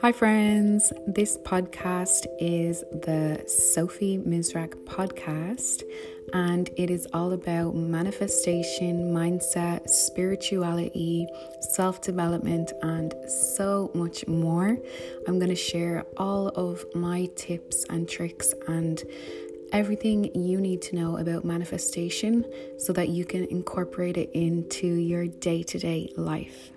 Hi, friends. This podcast is the Sophie Mizrak podcast, and it is all about manifestation, mindset, spirituality, self development, and so much more. I'm going to share all of my tips and tricks and everything you need to know about manifestation so that you can incorporate it into your day to day life.